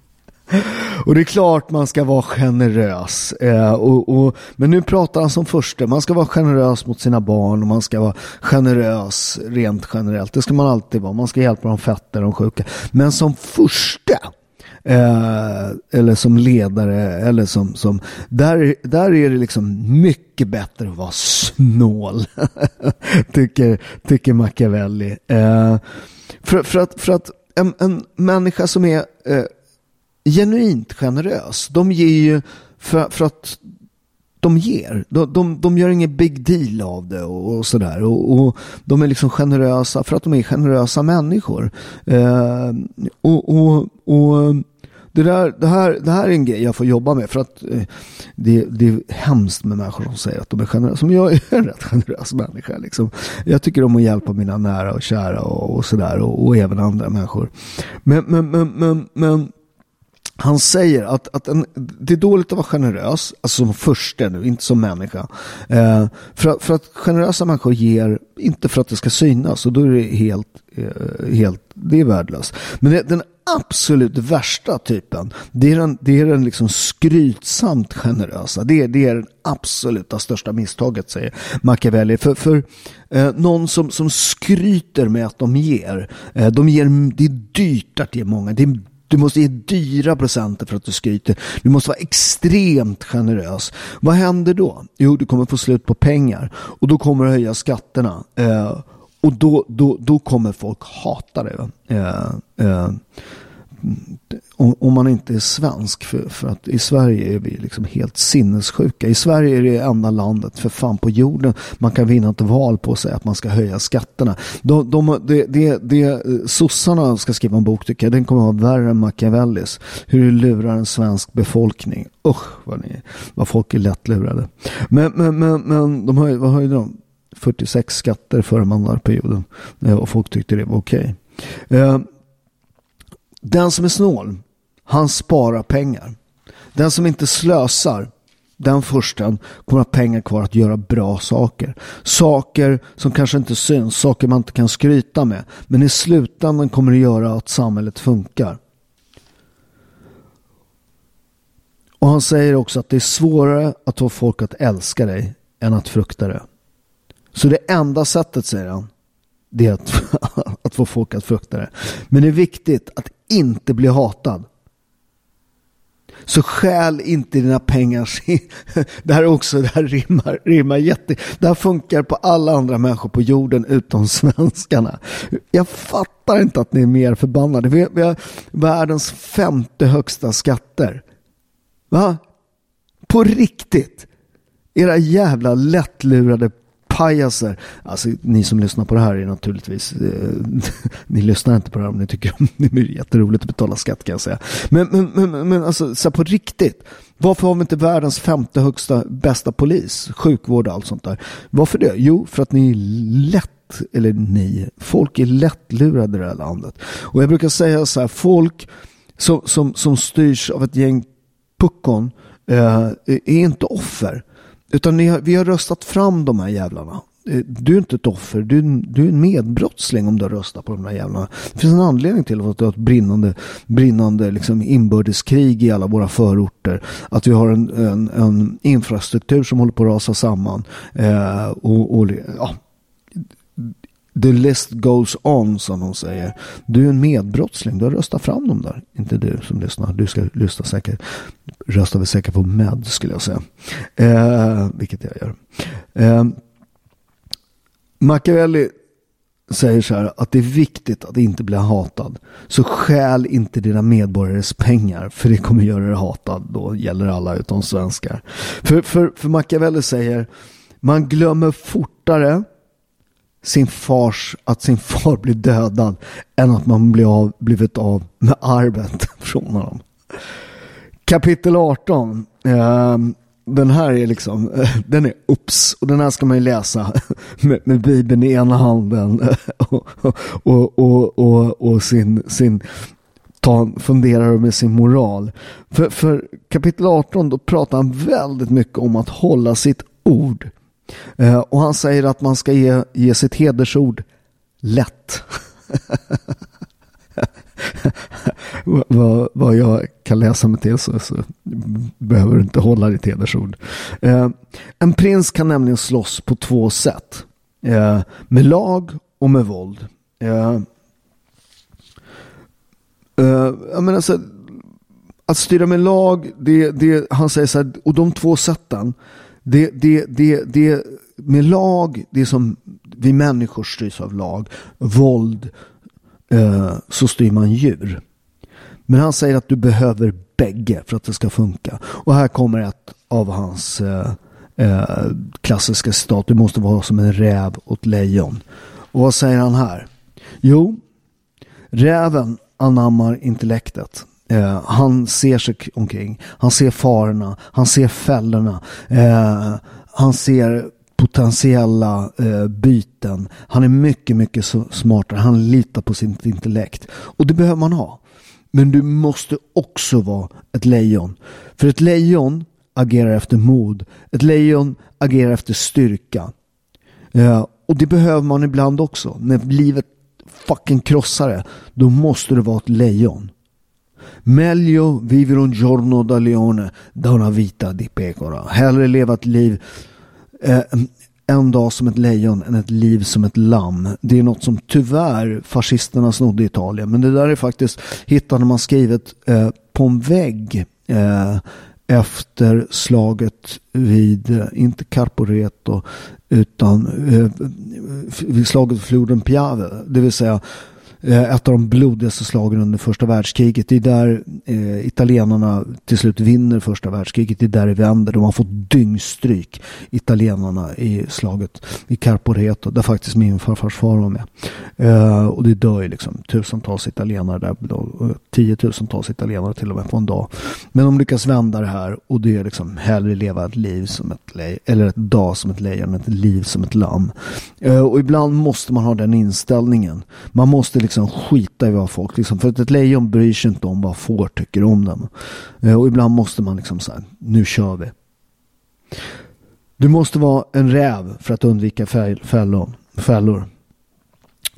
Speaker 2: Och det är klart man ska vara generös. Eh, och, och, men nu pratar han som första. Man ska vara generös mot sina barn och man ska vara generös rent generellt. Det ska man alltid vara. Man ska hjälpa de fetta och de sjuka. Men som första Eh, eller som ledare eller som, som där, där är det liksom mycket bättre att vara snål (laughs) tycker, tycker Machiavelli eh, för, för, att, för att en, en människa som är eh, genuint generös. De ger ju för, för att de ger. De, de, de gör ingen big deal av det och, och sådär. Och, och, de är liksom generösa för att de är generösa människor. Eh, och, och, och det, där, det, här, det här är en grej jag får jobba med för att eh, det, det är hemskt med människor som säger att de är generösa. Som jag (laughs) är en rätt generös människa. Liksom. Jag tycker om att hjälpa mina nära och kära och, och sådär och, och även andra människor. Men, men, men, men, men han säger att, att en, det är dåligt att vara generös, alltså som första nu, inte som människa. Eh, för, att, för att generösa människor ger, inte för att det ska synas, och då är det helt, eh, helt det är värdelöst. Men det, den absolut värsta typen, det är den, det är den liksom skrytsamt generösa. Det, det är det absoluta största misstaget, säger Machiavelli. För, för eh, någon som, som skryter med att de ger, eh, de ger, det är dyrt att ge många, det är du måste ge dyra presenter för att du skryter. Du måste vara extremt generös. Vad händer då? Jo, du kommer få slut på pengar och då kommer du höja skatterna. Eh, och då, då, då kommer folk hata dig. Eh, eh, om man inte är svensk. För, för att i Sverige är vi liksom helt sinnessjuka. I Sverige är det enda landet för fan på jorden man kan vinna ett val på sig att man ska höja skatterna. De, de, det, det, det, sossarna ska skriva en bok tycker jag. Den kommer att vara värre än Machiavellis. Hur du lurar en svensk befolkning. Usch vad, ni, vad folk är lättlurade. Men, men, men, men de höj, vad höjde de? 46 skatter förra mandatperioden. Eh, och folk tyckte det var okej. Okay. Den som är snål, han sparar pengar. Den som inte slösar, den försten kommer ha pengar kvar att göra bra saker. Saker som kanske inte syns, saker man inte kan skryta med. Men i slutändan kommer det göra att samhället funkar. Och han säger också att det är svårare att få folk att älska dig än att frukta det. Så det enda sättet, säger han, det är att (laughs) få folk att frukta det. Men det är viktigt att inte bli hatad. Så skäl inte dina pengar. (laughs) Det här också, det här rimmar, rimmar jätte... Det här funkar på alla andra människor på jorden utom (laughs) svenskarna. Jag fattar inte att ni är mer förbannade. Vi, vi har världens femte högsta skatter. Va? På riktigt. Era jävla lättlurade pajaser. Alltså ni som lyssnar på det här är naturligtvis, eh, (laughs) ni lyssnar inte på det här om ni tycker om (laughs) det är jätteroligt att betala skatt kan jag säga. Men, men, men, men alltså så på riktigt, varför har vi inte världens femte högsta bästa polis, sjukvård och allt sånt där? Varför det? Jo, för att ni är lätt, eller ni, folk är lättlurade i det här landet. Och jag brukar säga så här, folk som, som, som styrs av ett gäng puckon eh, är inte offer. Utan har, vi har röstat fram de här jävlarna. Eh, du är inte ett offer, du, du är en medbrottsling om du har röstat på de här jävlarna. Det finns en anledning till att vi har ett brinnande, brinnande liksom inbördeskrig i alla våra förorter. Att vi har en, en, en infrastruktur som håller på att rasa samman. Eh, och, och ja, The list goes on som de säger. Du är en medbrottsling. Du har röstat fram dem där. Inte du som lyssnar. Du ska lyssna säkert. Rösta väl säkert på med skulle jag säga. Eh, vilket jag gör. Eh, Machiavelli säger så här att det är viktigt att inte bli hatad. Så stjäl inte dina medborgares pengar för det kommer göra dig hatad. Då gäller alla utom svenskar. För, för, för Machiavelli säger man glömmer fortare sin fars, att sin far blir dödad än att man blir av, blivit av med arvet (laughs) från honom. Kapitel 18. Eh, den här är liksom, (laughs) den är ups och den här ska man ju läsa (laughs) med, med bibeln i ena handen och, och, och, och, och sin, sin ta, funderar med sin moral. För, för kapitel 18 då pratar han väldigt mycket om att hålla sitt ord. Eh, och han säger att man ska ge, ge sitt hedersord lätt. (laughs) vad, vad jag kan läsa mig till så, så behöver du inte hålla ditt hedersord. Eh, en prins kan nämligen slåss på två sätt. Eh, med lag och med våld. Eh, eh jag menar så, att styra med lag, det, det, han säger så här, och de två sätten, det, det, det, det, med lag, det som vi människor styrs av lag. Våld, eh, så styr man djur. Men han säger att du behöver bägge för att det ska funka. Och här kommer ett av hans eh, eh, klassiska citat. Du måste vara som en räv åt lejon. Och vad säger han här? Jo, räven anammar intellektet. Eh, han ser sig omkring. Han ser farorna. Han ser fällorna. Eh, han ser potentiella eh, byten. Han är mycket, mycket smartare. Han litar på sitt intellekt. Och det behöver man ha. Men du måste också vara ett lejon. För ett lejon agerar efter mod. Ett lejon agerar efter styrka. Eh, och det behöver man ibland också. När livet fucking krossar det. Då måste du vara ett lejon. Meglio vivere un giorno da leone da una vita di pecora. Hellre leva ett liv eh, en dag som ett lejon än ett liv som ett lamm. Det är något som tyvärr fascisterna snodde i Italien. Men det där är faktiskt hittade man skrivet eh, på en vägg eh, efter slaget vid, eh, inte Carporeto, utan eh, vid slaget vid floden Piave. Det vill säga Eh, ett av de blodigaste slagen under första världskriget. Det är där eh, italienarna till slut vinner första världskriget. Det är där det vänder. De har fått dyngstryk, italienarna, i slaget i Carporeto, där faktiskt min farfars far var med. Eh, och det dör ju liksom tusentals italienare där, eh, tiotusentals italienare till och med på en dag. Men de lyckas vända det här och det är liksom hellre leva ett liv som ett lejon, eller ett dag som ett lejon, ett liv som ett lamm. Eh, och ibland måste man ha den inställningen. Man måste liksom liksom skita i vad folk, liksom, för att ett lejon bryr sig inte om vad får tycker om dem. Eh, och ibland måste man liksom säga, nu kör vi. Du måste vara en räv för att undvika fällor. fällor.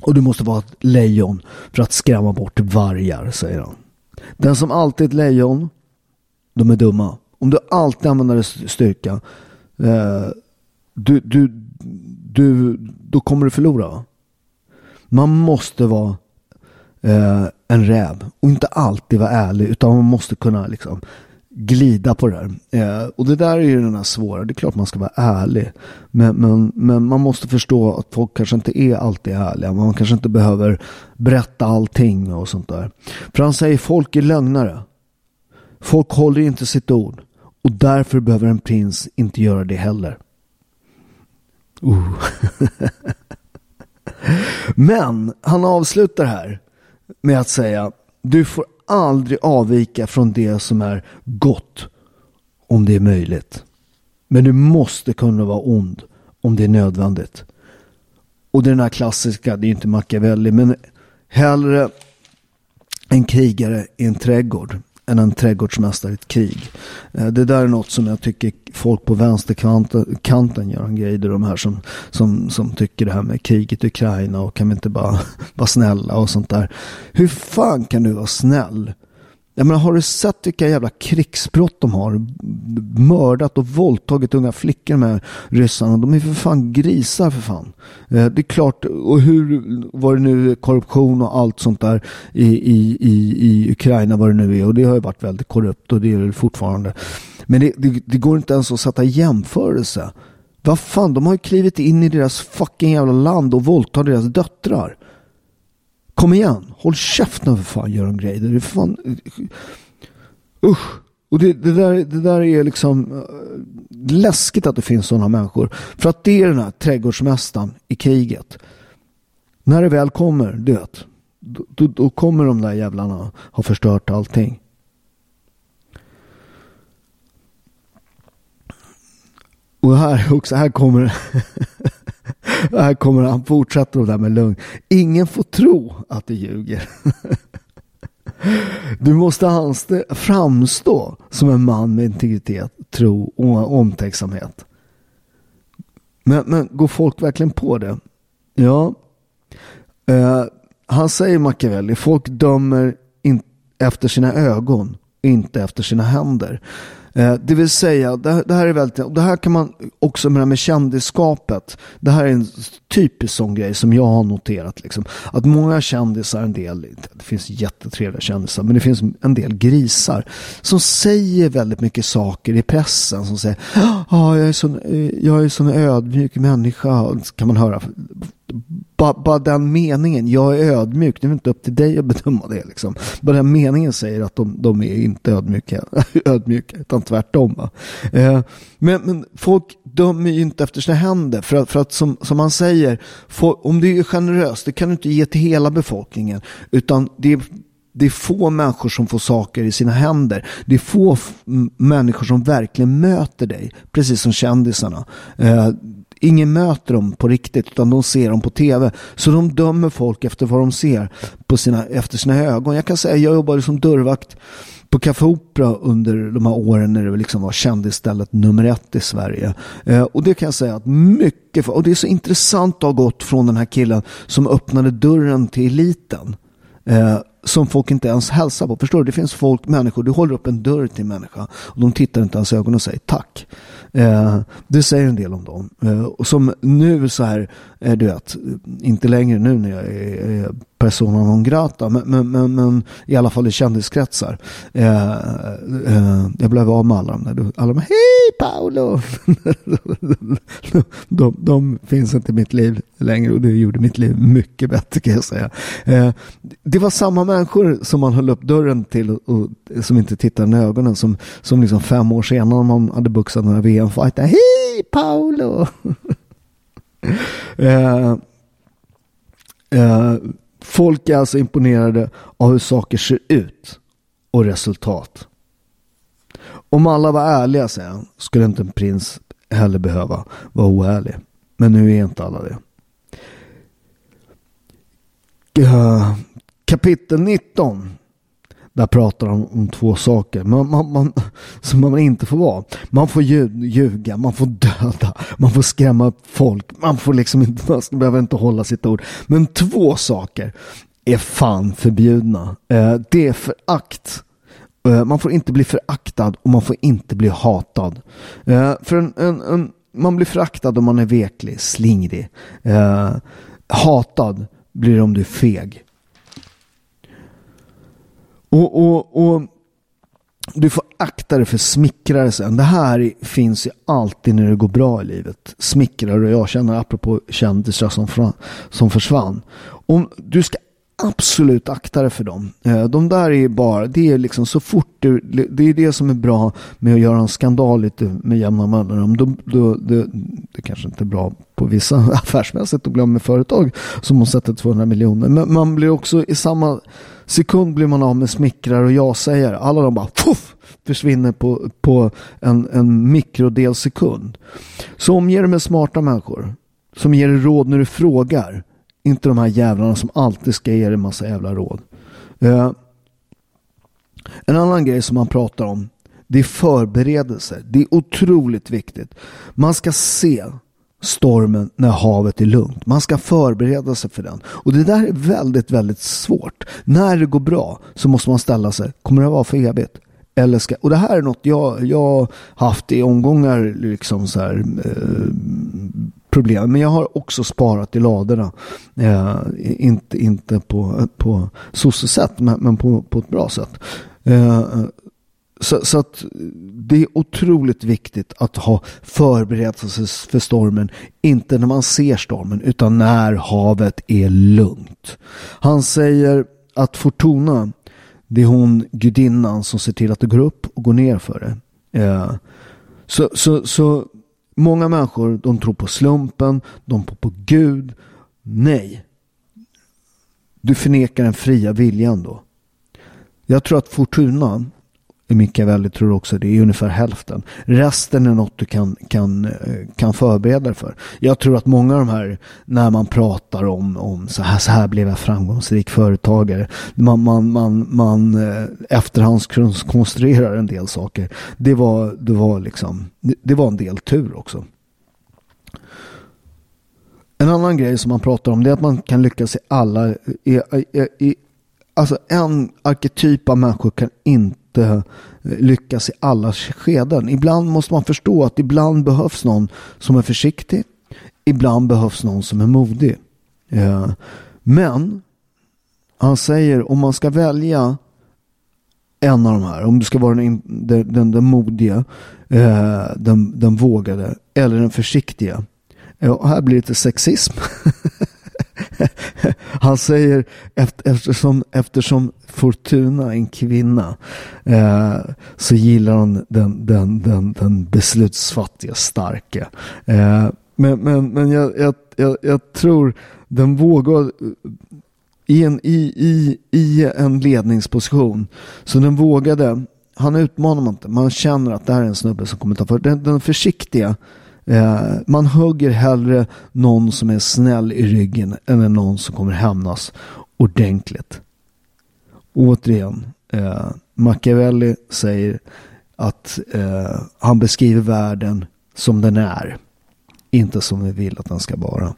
Speaker 2: Och du måste vara ett lejon för att skrämma bort vargar, säger han. Den som alltid är ett lejon, de är dumma. Om du alltid använder styrka, eh, du, du, du, då kommer du förlora. Man måste vara eh, en räv och inte alltid vara ärlig utan man måste kunna liksom glida på det där. Eh, och det där är ju den här svåra. Det är klart man ska vara ärlig. Men, men, men man måste förstå att folk kanske inte är alltid ärliga. Man kanske inte behöver berätta allting och sånt där. För han säger folk är lögnare. Folk håller inte sitt ord. Och därför behöver en prins inte göra det heller. Uh. (laughs) Men han avslutar här med att säga du får aldrig avvika från det som är gott om det är möjligt. Men du måste kunna vara ond om det är nödvändigt. Och den här klassiska, det är inte Machiavelli, men hellre en krigare i en trädgård än en trädgårdsmästare i ett krig. Eh, det där är något som jag tycker folk på vänsterkanten gör en grej. De här som, som, som tycker det här med kriget i Ukraina och kan vi inte bara (laughs) vara snälla och sånt där. Hur fan kan du vara snäll jag menar, har du sett vilka jävla krigsbrott de har? Mördat och våldtagit unga flickor med ryssarna. De är för fan grisar för fan. Eh, det är klart, och hur var det nu korruption och allt sånt där i, i, i, i Ukraina vad det nu är. Och det har ju varit väldigt korrupt och det är det fortfarande. Men det, det, det går inte ens att sätta jämförelse. Vad fan, de har ju klivit in i deras fucking jävla land och våldtar deras döttrar. Kom igen, håll käften för fan Göran Greider. Det är fan... Usch. Och det, det, där, det där är liksom eh, läskigt att det finns sådana människor. För att det är den här trädgårdsmästaren i kriget. När det väl kommer, du vet. Då, då, då kommer de där jävlarna ha förstört allting. Och här också, här kommer (laughs) (laughs) här kommer han fortsätter det där med lugn. Ingen får tro att du ljuger. (laughs) Du måste framstå som en man med integritet, tro och omtänksamhet. Men, men går folk verkligen på det? Ja. Eh, han säger Machiavelli, folk dömer in, efter sina ögon, inte efter sina händer. Eh, det vill säga, det, det, här är väldigt, det här kan man också med med kändisskapet. Det här är en typisk sån grej som jag har noterat. Liksom. Att många kändisar, en del, det finns jättetrevliga kändisar, men det finns en del grisar som säger väldigt mycket saker i pressen. Som säger, ah, jag är sån, eh, jag är sån ödmjuk människa, kan man höra bara, bara den meningen, jag är ödmjuk, det är inte upp till dig att bedöma det. Liksom. Bara den meningen säger att de, de är inte ödmjuka, (laughs) ödmjuka utan tvärtom. Eh, men, men folk dömer ju inte efter sina händer. För att, för att som, som man säger, för, om du är generös, det kan du inte ge till hela befolkningen. Utan det är det är få människor som får saker i sina händer. Det är få människor som verkligen möter dig, precis som kändisarna. Eh, ingen möter dem på riktigt utan de ser dem på tv. Så de dömer folk efter vad de ser på sina, efter sina ögon. Jag kan säga jag jobbade som dörrvakt på Café Opera under de här åren när det liksom var kändisstället nummer ett i Sverige. Eh, och det kan jag säga att mycket, och det är så intressant att ha gått från den här killen som öppnade dörren till eliten. Eh, som folk inte ens hälsar på. Förstår du? Det finns folk, människor, du håller upp en dörr till en människa och de tittar inte ens i ögonen och säger tack. Eh, det säger en del om dem. Eh, och som nu så här, eh, du vet, inte längre nu när jag är, är persona non grata, men, men, men, men, i alla fall i kändiskretsar. Eh, eh, jag blev av med alla de där. Alla de hej Paolo! (laughs) de, de, finns inte i mitt liv längre och det gjorde mitt liv mycket bättre kan jag säga. Eh, det var samma människor som man höll upp dörren till och, och som inte tittade i ögonen som, som liksom fem år senare man hade boxat några VM-fighter. Hej Paolo! uh, (laughs) uh, folk är alltså imponerade av hur saker ser ut och resultat. Om alla var ärliga, säger han, skulle inte en prins heller behöva vara oärlig. Men nu är inte alla det. Eh, kapitel 19. Där pratar de om två saker man, man, man, (laughs) som man inte får vara. Man får ljuga, man får döda, man får skrämma upp folk. Man får liksom inte, man behöver inte hålla sitt ord. Men två saker är fan förbjudna. Eh, det är förakt. Eh, man får inte bli föraktad och man får inte bli hatad. Eh, för en, en, en, man blir föraktad om man är veklig, slingrig. hatad blir det om du är feg. Och, och, och du får akta dig för smickrare sen. Det här finns ju alltid när det går bra i livet. Smickrare och jag känner apropå kändisar som, som försvann. Om du ska absolut akta dig för dem. Eh, de där är bara, det är liksom så fort du, det är det som är bra med att göra en skandal lite med jämna mellanrum. Då, då, det, det kanske inte är bra på vissa (laughs) affärsmässigt att bli av med företag som har sätter 200 miljoner. Men man blir också i samma sekund blir man av med smickrar och ja-sägare. Alla de bara puff, försvinner på, på en, en mikrodel sekund. Så omge dig med smarta människor som ger dig råd när du frågar. Inte de här jävlarna som alltid ska ge dig en massa jävla råd. Eh, en annan grej som man pratar om det är förberedelser. Det är otroligt viktigt. Man ska se stormen när havet är lugnt. Man ska förbereda sig för den. Och det där är väldigt, väldigt svårt. När det går bra så måste man ställa sig, kommer det vara för evigt? Eller ska, och det här är något jag, jag haft i omgångar, liksom så här, eh, problem. Men jag har också sparat i ladorna. Eh, inte, inte på, på sossesätt, men, men på, på ett bra sätt. Eh, så, så, att det är otroligt viktigt att ha förberett sig för stormen. Inte när man ser stormen utan när havet är lugnt. Han säger att Fortuna det är hon gudinnan som ser till att det går upp och går ner för det. Eh, så, så, så många människor de tror på slumpen, de tror på Gud. Nej. Du förnekar den fria viljan då. Jag tror att Fortuna Mikael tror också det är ungefär hälften. Resten är något du kan, kan, eh, kan förbereda dig för. Jag tror att många av de här, när man pratar om, om så, här, så här blev jag framgångsrik företagare, man, man, man, man eh, efterhandskonstruerar en del saker. Det var, det, var liksom, det var en del tur också. En annan grej som man pratar om det är att man kan lyckas i alla, i, i, i, alltså en arketyp av människor kan inte inte eh, lyckas i alla skeden. Ibland måste man förstå att ibland behövs någon som är försiktig. Ibland behövs någon som är modig. Eh, men han säger om man ska välja en av de här, om du ska vara den, den, den, modiga, eh, den, den vågade eller den försiktiga. Ja, här blir det lite sexism. (laughs) (laughs) Han säger eftersom, eftersom Fortuna är en kvinna eh, så gillar hon den, den, den, den beslutsfattiga starka. Eh, men men, men jag, jag, jag, jag tror den vågar i en, i, i, i en ledningsposition. Så den vågade, han utmanar man inte, man känner att det här är en snubbe som kommer ta för. Den, den försiktiga Eh, man hugger hellre någon som är snäll i ryggen än någon som kommer hämnas ordentligt. Återigen, eh, Machiavelli säger att eh, han beskriver världen som den är. Inte som vi vill att den ska vara.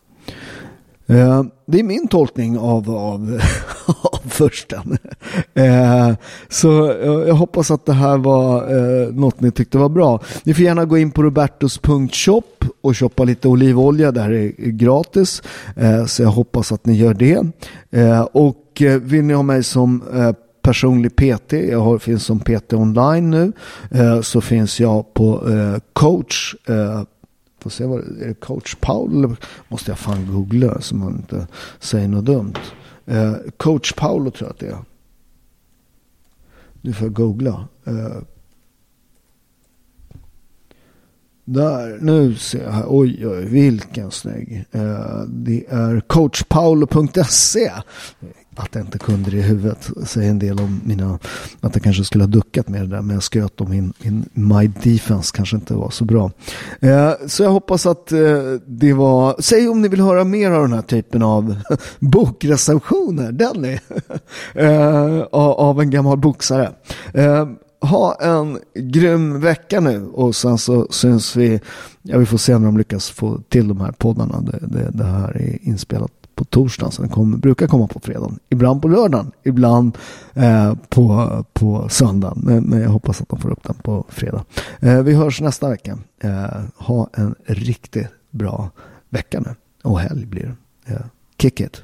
Speaker 2: Eh, det är min tolkning av, av, (laughs) av försten. Eh, så eh, jag hoppas att det här var eh, något ni tyckte var bra. Ni får gärna gå in på robertos.shop och shoppa lite olivolja. Det här är gratis. Eh, så jag hoppas att ni gör det. Eh, och vill ni ha mig som personlig PT. Jag har, finns som PT online nu. så finns jag på coach och se vad är det coach Paul måste jag fan googla så man inte säger något dumt. Eh, coach Paolo tror jag att det är. Nu får jag googla. Eh, där, nu ser jag här. Oj, oj, vilken snygg. Eh, det är coachpaolo.se att jag inte kunde det i huvudet säger en del om mina, att jag kanske skulle ha duckat med det där, men jag sköt om min, min My Defense kanske inte var så bra. Eh, så jag hoppas att eh, det var, säg om ni vill höra mer av den här typen av (laughs) bokrecensioner, Denny, (laughs) eh, av en gammal boxare. Eh, ha en grym vecka nu och sen så syns vi, ja vi får se om de lyckas få till de här poddarna. Det, det, det här är inspelat på torsdagen. Så den kommer, brukar komma på fredagen. Ibland på lördagen, ibland eh, på, på söndagen. Men, men, jag hoppas att de får upp den på fredag. Eh, vi hörs nästa vecka. Eh, ha en riktigt bra vecka nu. Och helg blir det. Eh, kick it.